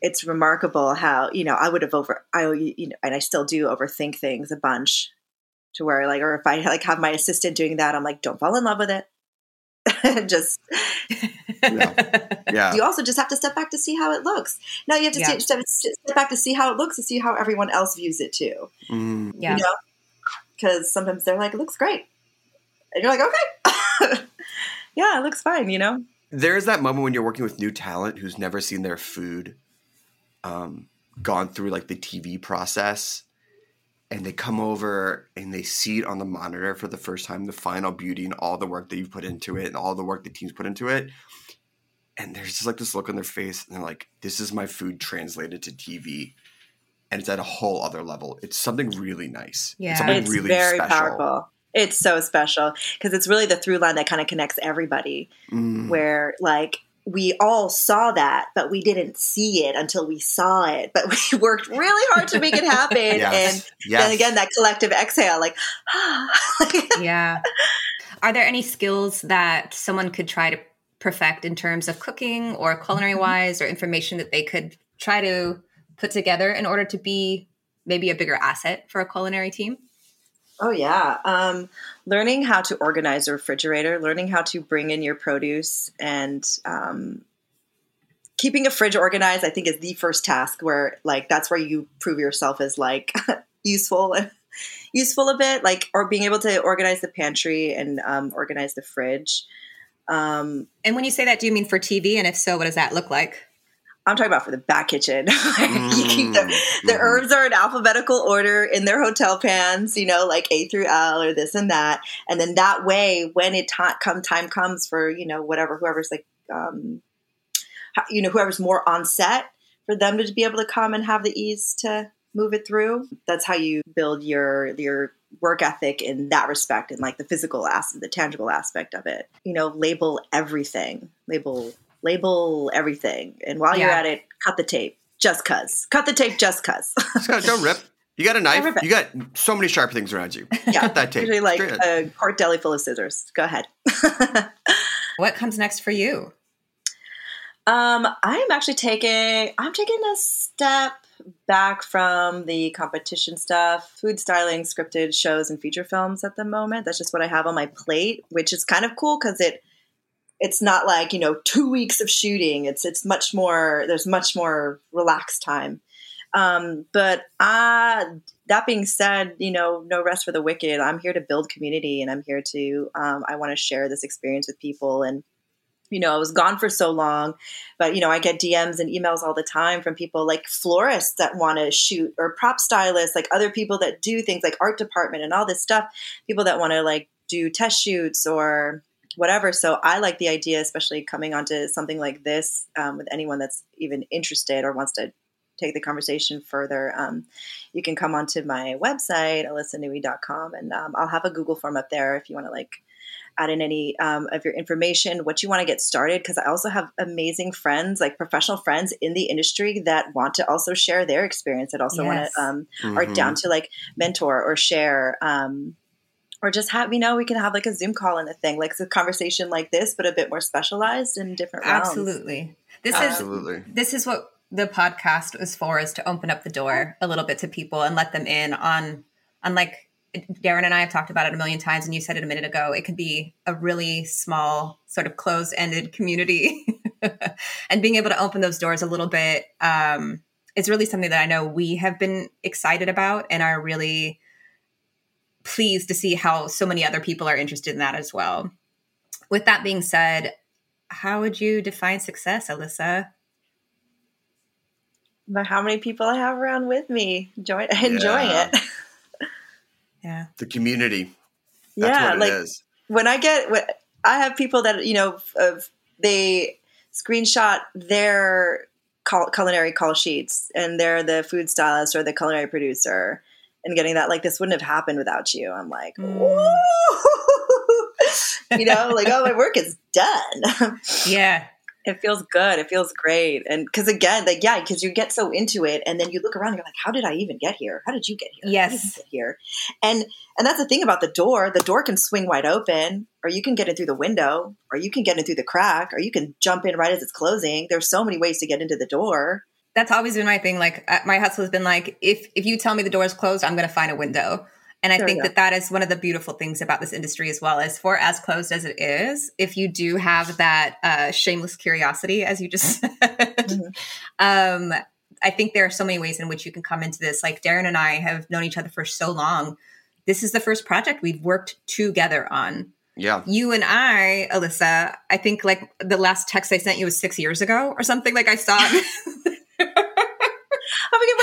it's remarkable how you know i would have over i you know and i still do overthink things a bunch to where like or if i like have my assistant doing that i'm like don't fall in love with it *laughs* just Yeah. you also just have to step back to see how it looks now you have to Yeah. step, step, step back to see how it looks to see how everyone else views it too Mm. Yeah. you know because sometimes they're like it looks great and you're like okay *laughs* yeah it looks fine you know There's that moment when you're working with new talent who's never seen their food um, gone through like the TV process, and they come over and they see it on the monitor for the first time, the final beauty and all the work that you've put into it and all the work the team's put into it. And there's just like this look on their face, and they're like, "This is my food translated to TV." And it's at a whole other level. It's something really nice. Yeah. it's something it's really very special. powerful it's so special because it's really the through line that kind of connects everybody Mm. where like we all saw that but we didn't see it until we saw it but *laughs* we worked really hard to make it happen *laughs* and Yes. yes. then again that collective exhale like *gasps* yeah. Are there any skills that someone could try to perfect in terms of cooking or culinary wise or information that they could try to put together in order to be maybe a bigger asset for a culinary team? Oh yeah, um, learning how to organize a refrigerator, learning how to bring in your produce, and um, keeping a fridge organized. I think is the first task. Where like that's where you prove yourself as like *laughs* useful and *laughs* useful a bit, like or being able to organize the pantry and um, organize the fridge. Um, And when you say that, do you mean for TV? And if so, what does that look like? I'm talking about for the back kitchen. *laughs* you keep the, Mm, the mhm. herbs are in alphabetical order in their hotel pans, you know, like A through L or this and that. And then that way, when it ta- come time comes for, you know, whatever, whoever's like, um, you know, whoever's more on set for them to be able to come and have the ease to move it through. That's how you build your, your work ethic in that respect and like the physical aspect, the tangible aspect of it, you know, label everything, label, label everything. And while you're at it, cut the tape just cuz. Cut the tape just cuz. Just don't rip. You got a knife. You got so many sharp things around you. Yeah. Cut that tape. Usually like Straight a pork deli full of scissors. Go ahead. *laughs* What comes next for you? um, I'm actually taking I'm taking a step back from the competition stuff, food styling, scripted shows and feature films at the moment. That's just what I have on my plate, which is kind of cool because it it's not like, you know, two weeks of shooting. It's it's much more there's much more relaxed time. Um, but uh that being said, you know, no rest for the wicked. I'm here to build community and I'm here to um, I want to share this experience with people and you know, I was gone for so long, but you know, I get DMs and emails all the time from people like florists that want to shoot or prop stylists, like other people that do things like art department and all this stuff, people that want to like do test shoots or whatever. So I like the idea, especially coming onto something like this um, with anyone that's even interested or wants to take the conversation further. Um, you can come onto my website, alyssanoui.com, and um, I'll have a Google form up there if you want to like add in any um, of your information, what you want to get started. Because I also have amazing friends, like professional friends in the industry that want to also share their experience. That also Yes. want to um, are down to like mentor or share. Or just have you know we can have like a zoom call in a thing like it's a conversation like this but a bit more specialized in different realms. Absolutely. This Absolutely. is this is what the podcast is for is to open up the door a little bit to people and let them in on on like Darren and I have talked about it a million times and you said it a minute ago it could be a really small sort of closed-ended community *laughs* and being able to open those doors a little bit um is really something that I know we have been excited about and are really pleased to see how so many other people are interested in that as well. With that being said, how would you define success, Alyssa? By how many people i have around with me enjoy, *laughs* enjoying Yeah. it *laughs* Yeah. The community. That's yeah what it like is. when I get when, I have people that you know of they screenshot their culinary call sheets, and they're the food stylist or the culinary producer, and getting that like this wouldn't have happened without you. I'm like, Mm. *laughs* you know, like oh, my work is done. *laughs* Yeah. it feels good. It feels great, and because again, like yeah, because you get so into it, and then you look around, and you're like, how did I even get here? How did you get here? How did you Yes. get here, and and that's the thing about the door. The door can swing wide open, or you can get in through the window, or you can get in through the crack, or you can jump in right as it's closing. There's so many ways to get into the door. That's always been my thing. Like uh, my hustle has been like, if if you tell me the door is closed, I'm going to find a window. And I There think you that that is one of the beautiful things about this industry as well. Is for as closed as it is, if you do have that uh, shameless curiosity, as you just *laughs* said, Mhm. um, I think there are so many ways in which you can come into this. Like Darren and I have known each other for so long. This is the first project we've worked together on. Yeah. You and I, Alyssa, I think like the last text I sent you was six years ago or something. Like I saw we *laughs* can *laughs*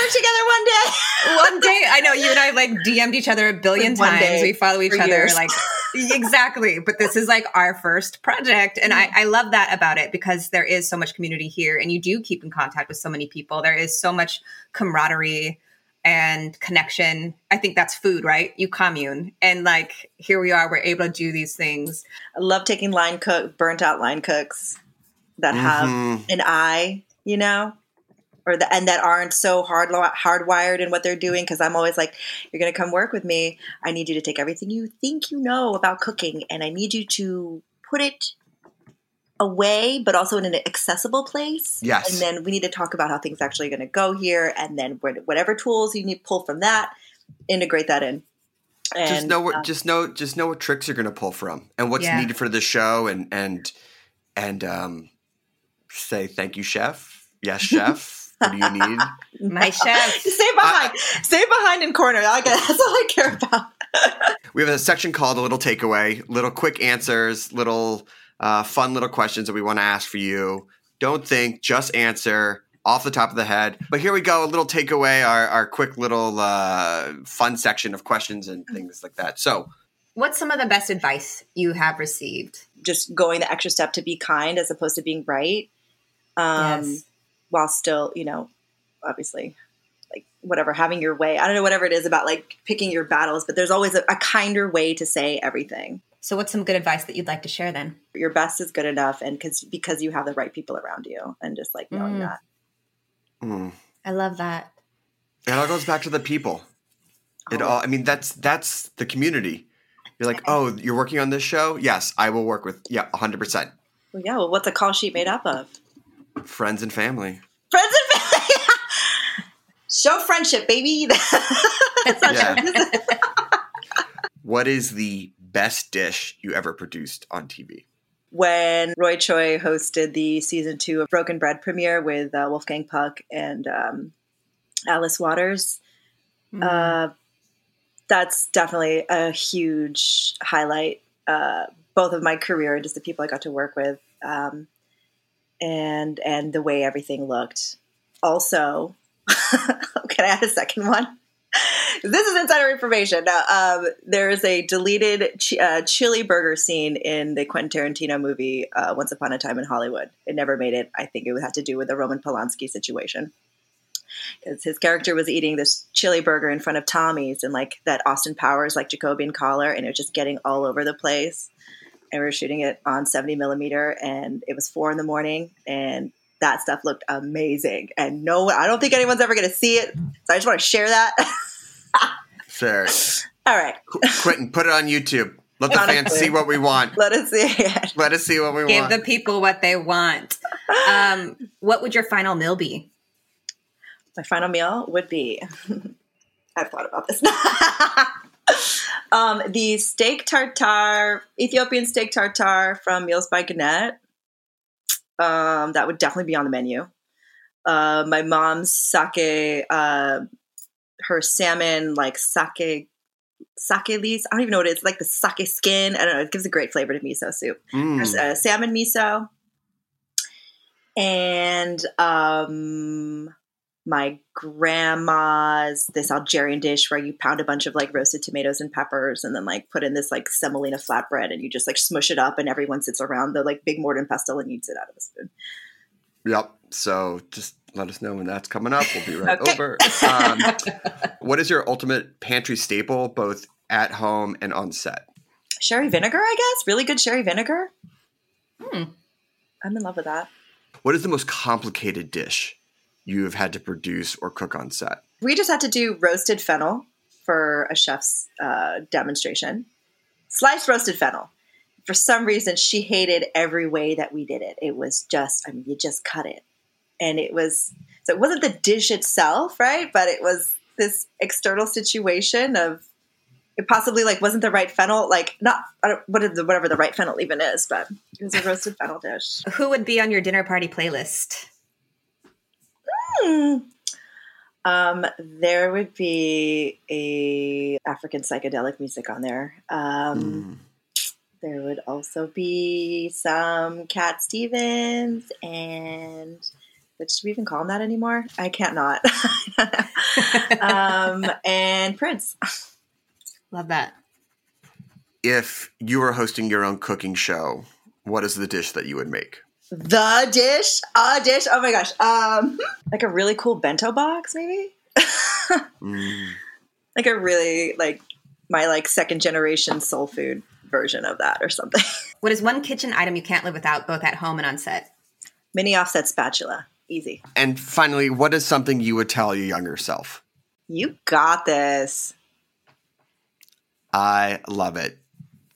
work together one day. *laughs* one day i know you and i like dm'd each other a billion times day we follow each other years. like exactly. But this is like our first project and I, I love that about it because there is so much community here and you do keep in contact with so many people. There is so much camaraderie and connection. I think that's food right? You commune and like here we are we're able to do these things. I love taking line cook, burnt out line cooks that have Mhm. an eye, you know, or the, and that aren't so hard hardwired in what they're doing. Because I'm always like, you're going to come work with me. I need you to take everything you think you know about cooking, and I need you to put it away, but also in an accessible place. Yes. And then we need to talk about how things actually going to go here, and then whatever tools you need pull from that, integrate that in. And just know what uh, just know just know what tricks you're going to pull from and what's Yeah. needed for the show and and and um say thank you chef yes *laughs* chef what do you need? *laughs* My chef *laughs* stay behind, stay behind in corner. I guess *laughs* that's all I care about. we have a section called a little takeaway. Little quick answers little uh, fun little questions that we want to ask for you. Don't think just answer off the top of the head. But here we go a little takeaway our, our quick little uh, fun section of questions and things like that. So what's some of the best advice you have received? Just going the extra step to be kind as opposed to being right. Um Yes. While still you know obviously like whatever having your way i don't know whatever it is about like picking your battles but there's always a, a kinder way to say everything so what's some good advice that you'd like to share then your best is good enough and because because you have the right people around you and just like knowing Mm. that mm. i love that It all goes back to the people. It all I mean that's that's the community. You're like, "Oh, you're working on this show? Yes, I will work with yeah, 100%. well, yeah well what's a call sheet made up of Friends and family." friends and family *laughs* show friendship baby *laughs* that's not Yeah. *laughs* What is the best dish you ever produced on TV? when Roy Choi hosted the season two of Broken Bread premiere with uh, Wolfgang Puck and um, Alice Waters. Uh, that's definitely a huge highlight, uh, both of my career and just the people I got to work with, um, and and the way everything looked. Also, *laughs* can I add a second one? this is insider information. Now, um, there is a deleted ch- uh, chili burger scene in the Quentin Tarantino movie uh, Once Upon a Time in Hollywood. It never made it. I think it had to do with the Roman Polanski situation. Because his character was eating this chili burger in front of Tommy's and like that Austin Powers like Jacobian collar, and it was just getting all over the place. And we were shooting it on 70 millimeter, and it was four in the morning, and that stuff looked amazing. And no, I don't think anyone's ever going to see it. So I just want to share that. *laughs* Fair. All right, Quentin, put it on YouTube. Let the fans see what we want. let us see it. Let us see what we Give want. Give the people what they want. Um, what would your final meal be? My final meal would be. *laughs* I've thought about this. *laughs* um, the steak tartare, Ethiopian steak tartare from Meals by Genet. Um, that would definitely be on the menu. Uh, my mom's sake, uh, her salmon, like sake, sake leaves. I don't even know what it is. Like the sake skin. I don't know. It gives a great flavor to miso soup. Mm. There's uh, salmon miso. And um, my grandma's this Algerian dish where you pound a bunch of like roasted tomatoes and peppers and then like put in this like semolina flatbread and you just like smush it up and everyone sits around the like big mortar and pestle and eats it out of a spoon. Yep. So just let us know when that's coming up. We'll be right okay. over. Um, *laughs* what is your ultimate pantry staple, both at home and on set? Sherry vinegar, I guess. Really good sherry vinegar. Hmm. I'm in love with that. What is the most complicated dish you have had to produce or cook on set? We just had to do roasted fennel for a chef's uh, demonstration. Sliced roasted fennel. For some reason, she hated every way that we did it. It was just, I mean, you just cut it. And it was, so it wasn't the dish itself, right? But it was this external situation of it possibly like wasn't the right fennel, like not whatever the right fennel even is, but it was a roasted fennel dish. Who would be on your dinner party playlist? Hmm. Um, there would be a African psychedelic music on there. Um, mm. There would also be some Cat Stevens and which do we even call him that anymore? I can't not. *laughs* um, and Prince. Love that. If you were hosting your own cooking show, what is the dish that you would make? The dish, a dish. Oh my gosh, um, like a really cool bento box, maybe. mm. *laughs* Like a really like my like second generation soul food version of that or something. *laughs* What is one kitchen item you can't live without, both at home and on set? Mini offset spatula, easy. And finally, what is something you would tell your younger self? You got this. I love it.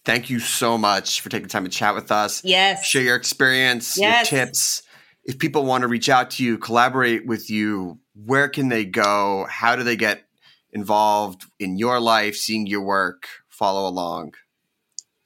Thank you so much for taking time to chat with us. Yes. Share your experience, yes. your tips. If people want to reach out to you, collaborate with you, where can they go? How do they get involved in your life, seeing your work, follow along?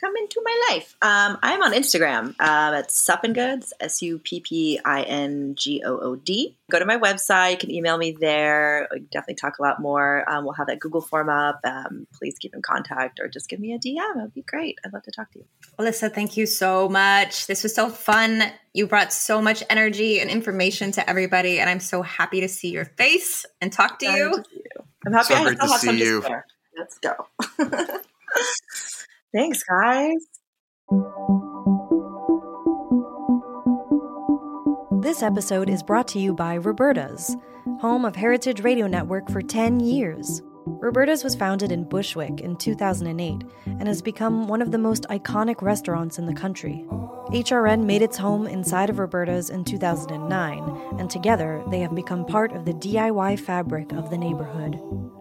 Come into my life. Um, I'm on Instagram um, at Suppingoods, S U P P I N G O O D. Go to my website. You can email me there. We definitely talk a lot more. Um, we'll have that Google form up. Um, please keep in contact or just give me a DM. It would be great. I'd love to talk to you. Alyssa, thank you so much. This was so fun. You brought so much energy and information to everybody, and I'm so happy to see your face and talk to, you. to you. I'm happy so I still to have see some you. Let's go. *laughs* Thanks, guys. This episode is brought to you by Roberta's, home of Heritage Radio Network for 10 years. Roberta's was founded in Bushwick in 2008 and has become one of the most iconic restaurants in the country. HRN made its home inside of Roberta's in 2009, and together they have become part of the DIY fabric of the neighborhood.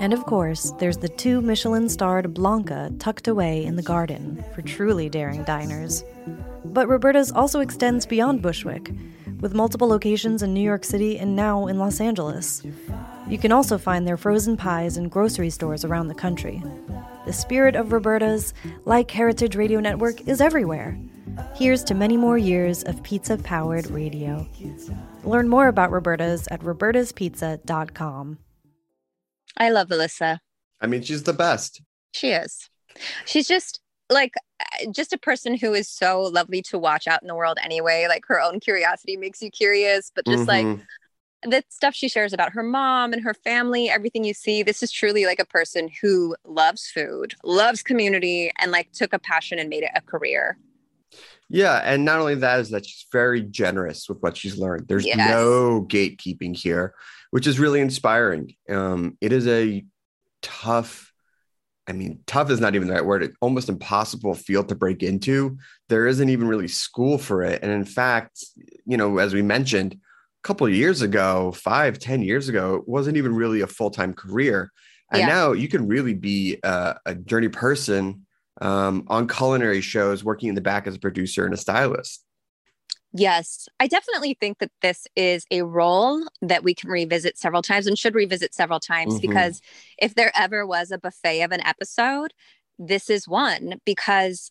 And of course, there's the two Michelin starred Blanca tucked away in the garden for truly daring diners. But Roberta's also extends beyond Bushwick, with multiple locations in New York City and now in Los Angeles. You can also find their frozen pies in grocery stores around the country. The spirit of Roberta's, like Heritage Radio Network, is everywhere. Here's to many more years of pizza powered radio. Learn more about Roberta's at robertaspizza.com. I love Alyssa. I mean, she's the best. She is. She's just like just a person who is so lovely to watch out in the world anyway. Like her own curiosity makes you curious, but just mm-hmm. like the stuff she shares about her mom and her family, everything you see, this is truly like a person who loves food, loves community, and like took a passion and made it a career. Yeah, and not only that is that she's very generous with what she's learned. There's yes. no gatekeeping here, which is really inspiring. Um, it is a tough, I mean, tough is not even the right word. It's almost impossible field to break into. There isn't even really school for it, and in fact, you know, as we mentioned, a couple of years ago, five, ten years ago, it wasn't even really a full time career. And yeah. now you can really be a, a journey person um, on culinary shows, working in the back as a producer and a stylist. Yes, I definitely think that this is a role that we can revisit several times and should revisit several times mm-hmm. because if there ever was a buffet of an episode, this is one because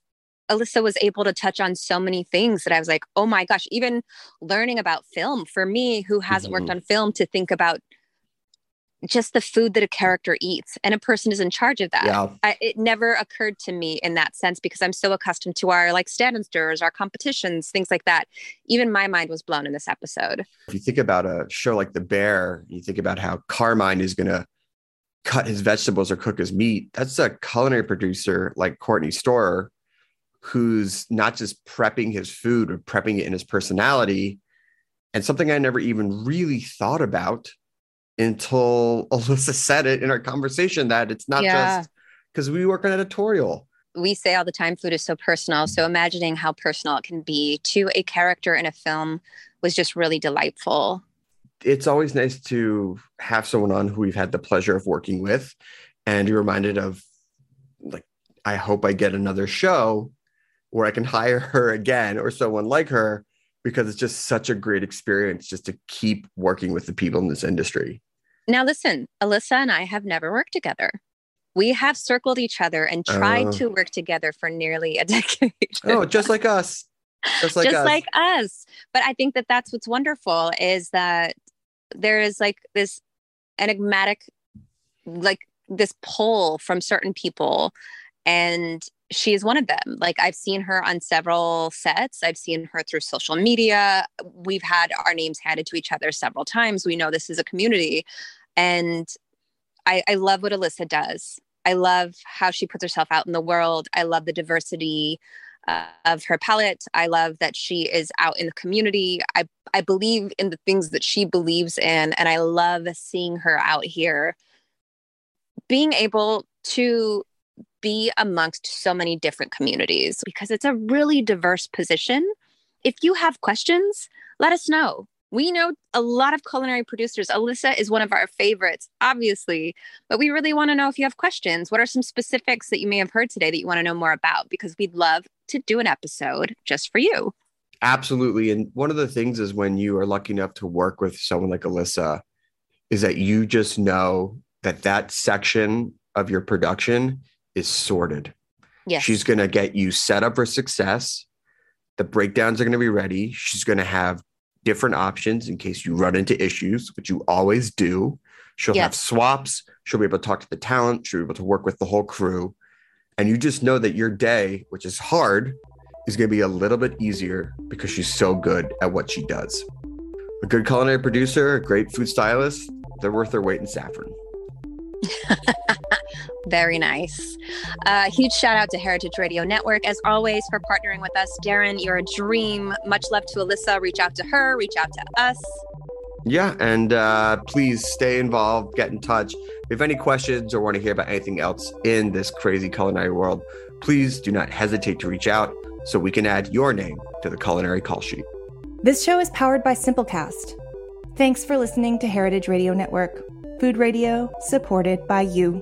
Alyssa was able to touch on so many things that I was like, oh my gosh, even learning about film for me, who hasn't mm-hmm. worked on film, to think about just the food that a character eats and a person is in charge of that. Yeah. I, it never occurred to me in that sense because i'm so accustomed to our like stand and stirs our competitions things like that. Even my mind was blown in this episode. If you think about a show like the bear you think about how carmine is going to cut his vegetables or cook his meat that's a culinary producer like courtney storer who's not just prepping his food or prepping it in his personality and something i never even really thought about until *laughs* Alyssa said it in our conversation that it's not yeah. just because we work on editorial. We say all the time food is so personal. So imagining how personal it can be to a character in a film was just really delightful. It's always nice to have someone on who we've had the pleasure of working with and you're reminded of like I hope I get another show where I can hire her again or someone like her because it's just such a great experience just to keep working with the people in this industry. Now, listen, Alyssa and I have never worked together. We have circled each other and tried uh, to work together for nearly a *laughs* decade. oh, just like us. Just like just us. like us. But I think that that's what's wonderful is that there is like this enigmatic, like this pull from certain people and she is one of them. Like I've seen her on several sets. I've seen her through social media. We've had our names handed to each other several times. We know this is a community. And I, I love what Alyssa does. I love how she puts herself out in the world. I love the diversity uh, of her palette. I love that she is out in the community. I, I believe in the things that she believes in. And I love seeing her out here being able to be amongst so many different communities because it's a really diverse position. If you have questions, let us know. We know a lot of culinary producers. Alyssa is one of our favorites, obviously, but we really want to know if you have questions. What are some specifics that you may have heard today that you want to know more about? Because we'd love to do an episode just for you. Absolutely. And one of the things is when you are lucky enough to work with someone like Alyssa, is that you just know that that section of your production is sorted. Yes. She's going to get you set up for success. The breakdowns are going to be ready. She's going to have different options in case you run into issues, which you always do. She'll yes. have swaps. She'll be able to talk to the talent. She'll be able to work with the whole crew. And you just know that your day, which is hard, is going to be a little bit easier because she's so good at what she does. A good culinary producer, a great food stylist, they're worth their weight in saffron. *laughs* Very nice. Uh, huge shout out to Heritage Radio Network, as always, for partnering with us. Darren, you're a dream. Much love to Alyssa. Reach out to her, reach out to us. Yeah, and uh, please stay involved, get in touch. If you have any questions or want to hear about anything else in this crazy culinary world, please do not hesitate to reach out so we can add your name to the culinary call sheet. This show is powered by Simplecast. Thanks for listening to Heritage Radio Network, food radio supported by you.